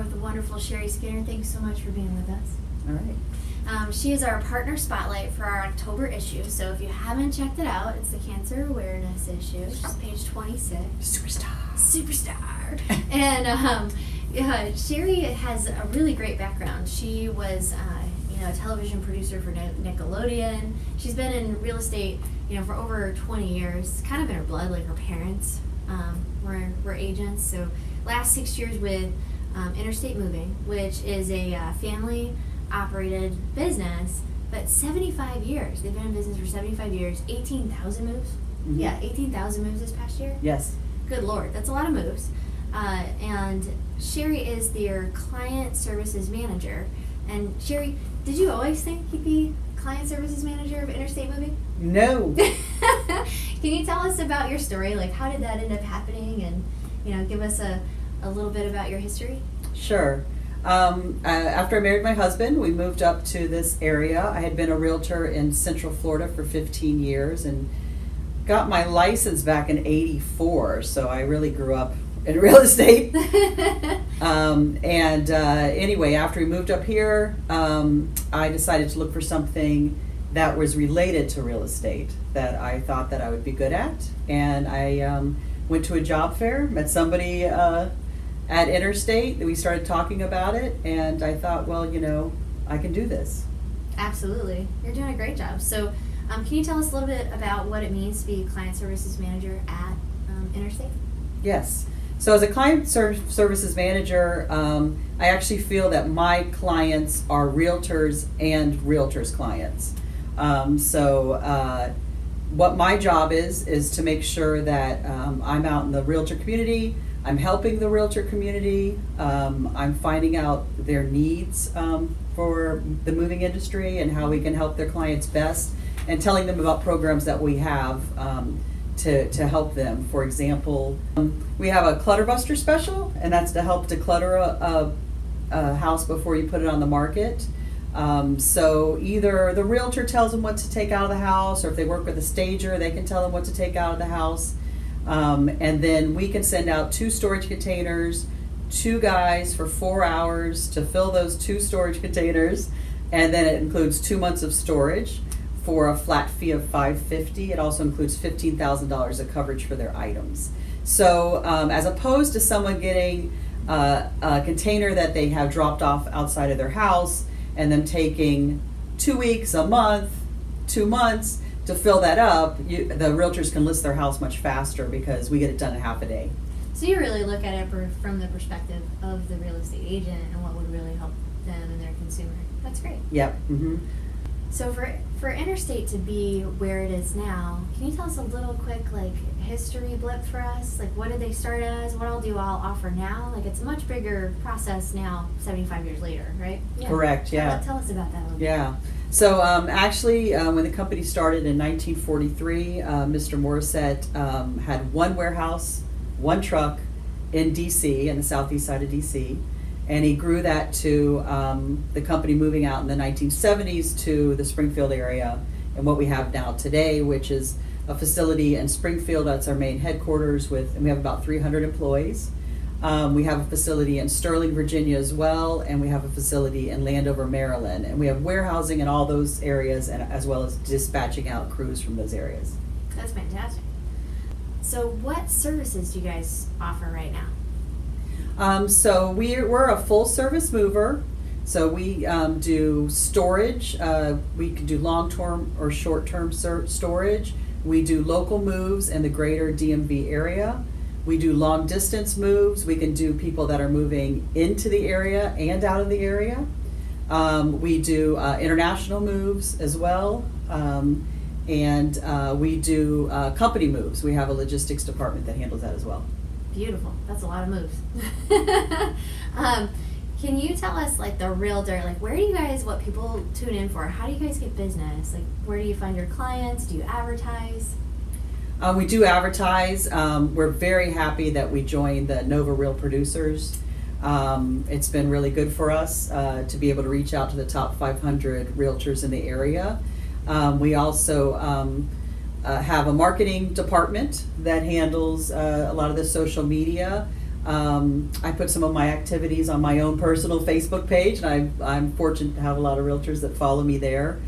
with the wonderful Sherry Skinner. Thanks so much for being with us. All right. Um, she is our partner spotlight for our October issue. So if you haven't checked it out, it's the Cancer Awareness issue, which is page 26. Superstar. Superstar. and um, yeah, Sherry has a really great background. She was, uh, you know, a television producer for Nickelodeon. She's been in real estate, you know, for over 20 years. Kind of in her blood, like her parents um, were, were agents. So last six years with um, Interstate Moving, which is a uh, family operated business, but 75 years. They've been in business for 75 years, 18,000 moves. Mhm. Yeah, 18,000 moves this past year. Yes. Good lord, that's a lot of moves. Uh, and Sherry is their client services manager. And Sherry, did you always think you'd be client services manager of Interstate Moving? No. Can you tell us about your story? Like, how did that end up happening? And, you know, give us a, a little bit about your history. Sure. Um, uh, after I married my husband, we moved up to this area. I had been a realtor in Central Florida for 15 years and got my license back in 84, so I really grew up in real estate. Um, and uh, anyway, after we moved up here, um, I decided to look for something that was related to real estate that I thought that I would be good at. And I um, went to a job fair, met somebody uh, at Interstate. We started talking about it, and I thought, well, you know, I can do this. Absolutely. You're doing a great job. So, um, can you tell us a little bit about what it means to be a client services manager at um, Interstate? Yes. So, as a client ser- services manager, um, I actually feel that my clients are realtors and realtors' clients. Um, so, uh, what my job is is to make sure that um, I'm out in the realtor community. I'm helping the realtor community. Um, I'm finding out their needs um, for the moving industry and how we can help their clients best, and telling them about programs that we have um, to, to help them. For example, um, we have a clutter buster special, and that's to help declutter a, a, a house before you put it on the market. Um, so either the realtor tells them what to take out of the house, or if they work with a stager, they can tell them what to take out of the house. Um, and then we can send out two storage containers, two guys for four hours to fill those two storage containers, and then it includes two months of storage for a flat fee of 550 It also includes $15,000 of coverage for their items. So um, as opposed to someone getting uh, a container that they have dropped off outside of their house and them taking two weeks, a month, two months to fill that up, you, the realtors can list their house much faster because we get it done in half a day. So you really look at it from the perspective of the real estate agent and what would really help them and their consumer. That's great. Yep. hmm So for for Interstate to be where it is now, can you tell us a little quick like history blip for us? Like what did they start as? What all do you all offer now? Like it's a much bigger process now, seventy five years later, right? Correct, yeah. Tell, tell us about that a little bit. So um, actually, uh, when the company started in 1943, uh, Mr. Morrissette um, had one warehouse, one truck in DC, in the southeast side of DC, and he grew that to um, the company moving out in the 1970s to the Springfield area and what we have now today, which is a facility in Springfield. That's our main headquarters with, and we have about 300 employees. Um, we have a facility in Sterling, Virginia as well, and we have a facility in Landover, Maryland. And we have warehousing in all those areas, and as well as dispatching out crews from those areas. That's fantastic. So what services do you guys offer right now? Um, so we're, we're a full service mover. So we um, do storage. Uh, we can do long term or short term storage. We do local moves in the greater DMV area. We do long distance moves. We can do people that are moving into the area and out of the area. Um, we do uh, international moves as well. Um, and uh, we do uh, company moves. We have a logistics department that handles that as well. Beautiful. That's a lot of moves. um, can you tell us like the real dirt? Like where do you guys what people tune in for? How do you guys get business? Like where do you find your clients? Do you advertise? Um, we do advertise. Um, we're very happy that we joined the Nova Real Producers. Um, it's been really good for us uh, to be able to reach out to the top 500 realtors in the area. Um, we also um, uh, have a marketing department that handles uh, a lot of the social media. Um, I put some of my activities on my own personal Facebook page, and I'm, I'm fortunate to have a lot of realtors that follow me there.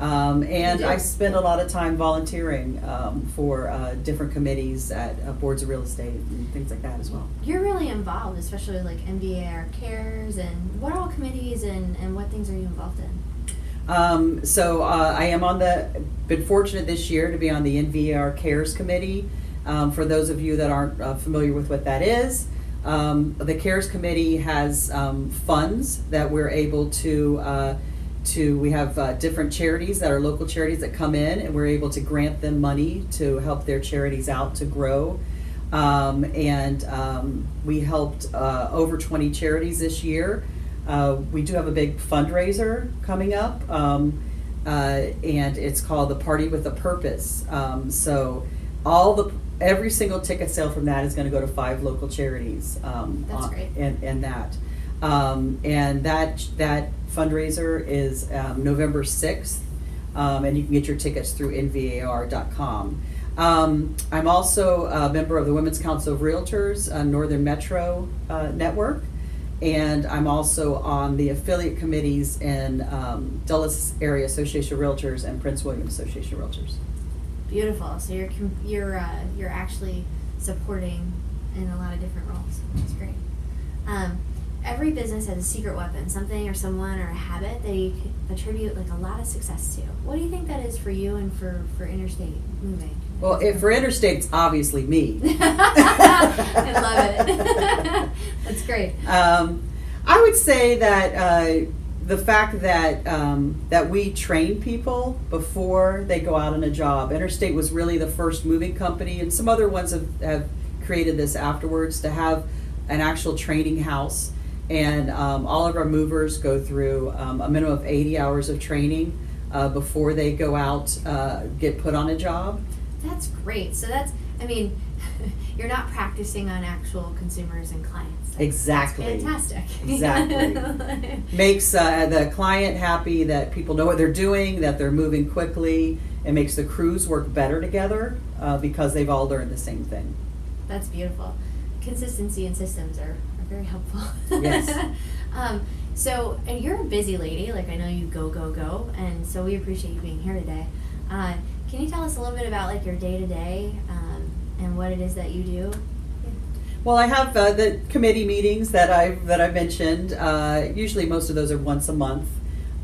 Um, and I spend a lot of time volunteering um, for uh, different committees at uh, boards of real estate and things like that as well. You're really involved, especially like NVAR cares and what are all committees and, and what things are you involved in? Um, so uh, I am on the, been fortunate this year to be on the NVAR CARES Committee. Um, for those of you that aren't uh, familiar with what that is, um, the CARES Committee has um, funds that we're able to, uh, to, we have uh, different charities that are local charities that come in and we're able to grant them money to help their charities out to grow. Um, and um, we helped uh, over 20 charities this year. Uh, we do have a big fundraiser coming up, um, uh, and it's called the Party with a Purpose. Um, so, all the every single ticket sale from that is going to go to five local charities. Um, That's great. And, and that, um, and that that fundraiser is um, November sixth, um, and you can get your tickets through nvar.com. Um, I'm also a member of the Women's Council of Realtors, uh, Northern Metro uh, Network, and I'm also on the affiliate committees in um, Dulles Area Association of Realtors and Prince William Association of Realtors. Beautiful. So you're you're uh, you're actually supporting in a lot of different roles. which is great. Um, every business has a secret weapon, something or someone or a habit that you attribute like a lot of success to. What do you think that is for you and for for interstate moving? Well, if for interstate, it's obviously me. I love it. That's great. Um, I would say that uh, the fact that um, that we train people before they go out on a job. Interstate was really the first moving company, and some other ones have, have created this afterwards to have an actual training house. And um, all of our movers go through um, a minimum of 80 hours of training uh, before they go out, uh, get put on a job. That's great. So that's, I mean, you're not practicing on actual consumers and clients. That's- Exactly. That's fantastic. Exactly. makes uh, the client happy that people know what they're doing, that they're moving quickly. It makes the crews work better together uh, because they've all learned the same thing. That's beautiful. Consistency and systems are, are very helpful. Yes. um, so, and you're a busy lady. Like I know you go go go, and so we appreciate you being here today. Uh, can you tell us a little bit about like your day to day and what it is that you do? Well, I have uh, the committee meetings that I that I mentioned. Uh, usually, most of those are once a month.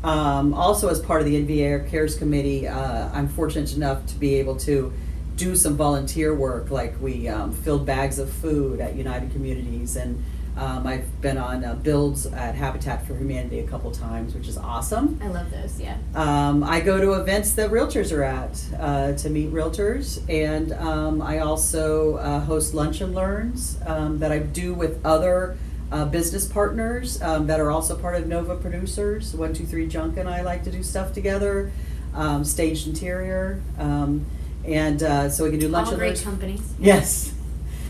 Um, also, as part of the NVAR Cares Committee, uh, I'm fortunate enough to be able to do some volunteer work, like we um, filled bags of food at United Communities, and um, I've been on uh, builds at Habitat for Humanity a couple times, which is awesome. I love those. Yeah. Um, I go to events that realtors are at uh, to meet realtors, and um, I also uh, host lunch and learns um, that I do with other uh, business partners um, that are also part of Nova Producers. One Two Three Junk and I like to do stuff together. Um, staged Interior, um, and uh, so we can do lunch All and great learns. companies. Yes.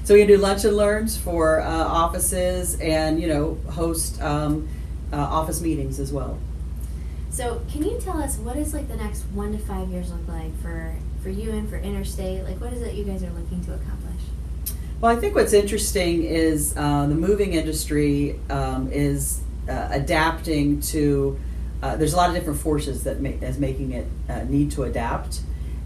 So we do lunch and learns for uh, offices, and you know host um, uh, office meetings as well. So, can you tell us what is like the next one to five years look like for for you and for Interstate? Like, what is it you guys are looking to accomplish? Well, I think what's interesting is uh, the moving industry um, is uh, adapting to. Uh, there's a lot of different forces that make, is making it uh, need to adapt,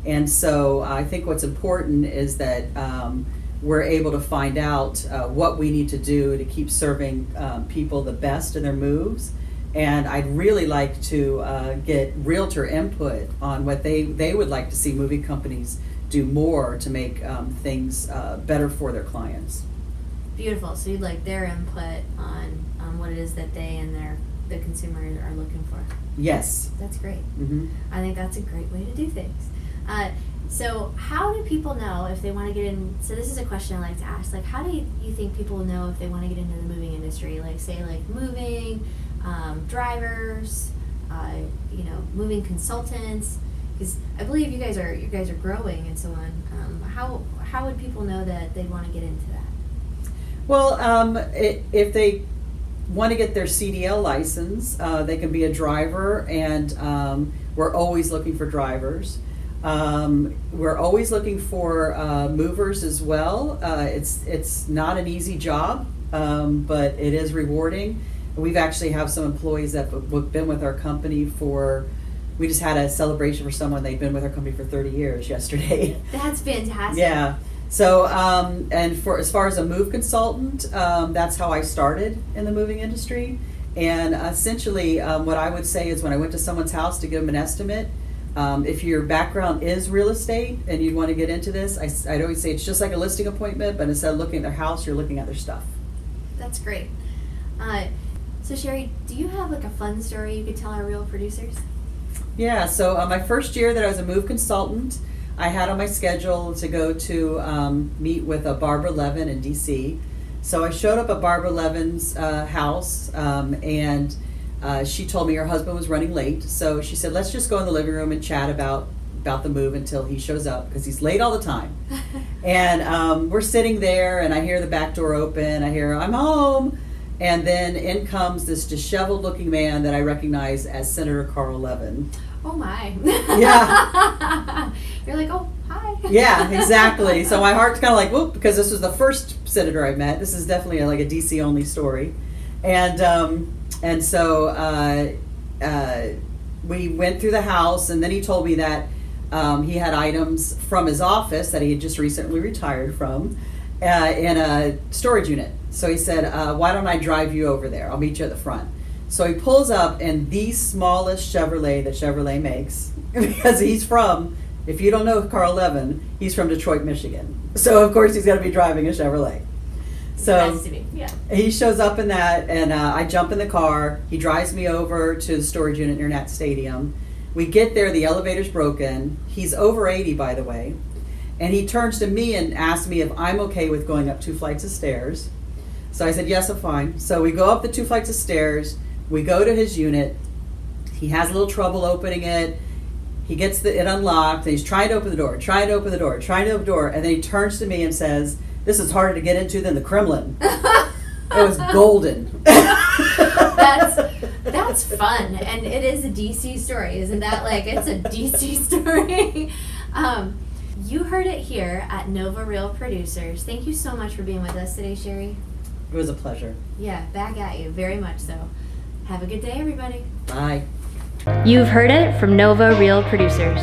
and so I think what's important is that um, we're able to find out uh, what we need to do to keep serving um, people the best in their moves. And I'd really like to uh, get realtor input on what they, they would like to see movie companies do more to make um, things uh, better for their clients. Beautiful. So, you'd like their input on what it is that they and their the consumer are looking for. Yes. That's great. hmm I think that's a great way to do things. So, how do people know if they want to get in? So, this is a question I like to ask. Like, how do you, think people know if they want to get into the moving industry? Like, say, like moving, um, drivers, uh, you know, moving consultants. Because I believe you guys are you guys are growing and so on. Um, how how would people know that they want to get into that? Well, um, i if they want to get their CDL license, uh, they can be a driver, and um, we're always looking for drivers. Um, we're always looking for uh, movers as well. Uh, it's it's not an easy job um, but it is rewarding. We've actually have some employees that have been with our company for. We just had a celebration for someone they've been with our company for 30 years yesterday. That's fantastic. Yeah. So, um, and for as far as a move consultant, um, that's how I started in the moving industry. And essentially, um, what I would say is when I went to someone's house to give them an estimate, um, if your background is real estate and you want to get into this, I, would always say it's just like a listing appointment, but instead of looking at their house, you're looking at their stuff. That's great. Uh, so, Sherry, do you have like a fun story you could tell our real producers? Yeah, so uh, my first year that I was a move consultant, I had on my schedule to go to um, meet with a Barbara Levin in DC. So I showed up at Barbara Levin's uh, house, um, and uh, she told me her husband was running late. So she said, "Let's just go in the living room and chat about about the move until he shows up because he's late all the time." and um, we're sitting there, and I hear the back door open. I hear, "I'm home." And then in comes this disheveled looking man that I recognize as Senator Carl Levin. Oh my. Yeah. You're like, oh, hi. yeah, exactly. So my heart's kind of like, whoop, because this was the first senator I met. This is definitely a, like a DC only story. And, um, and so uh, uh, we went through the house, and then he told me that um, he had items from his office that he had just recently retired from uh, in a storage unit. So he said, uh, Why don't I drive you over there? I'll meet you at the front. So he pulls up in the smallest Chevrolet that Chevrolet makes because he's from, if you don't know Carl Levin, he's from Detroit, Michigan. So of course he's going to be driving a Chevrolet. So yeah. he shows up in that, and uh, I jump in the car. He drives me over to the storage unit near Nat Stadium. We get there, the elevator's broken. He's over 80, by the way. And he turns to me and asks me if I'm okay with going up two flights of stairs. So I said, Yes, I'm fine. So we go up the two flights of stairs. We go to his unit. He has a little trouble opening it. He gets the, it unlocked. he's trying to open the door, trying to open the door, trying to open the door. And then he turns to me and says, This is harder to get into than the Kremlin. it was golden. that's that's fun, and it is a DC story, isn't that? Like it's a DC story. Um, you heard it here at Nova Real Producers. Thank you so much for being with us today, Sherry. It was a pleasure. Yeah, back at you, very much so. Have a good day, everybody. Bye. You've heard it from Nova Real Producers.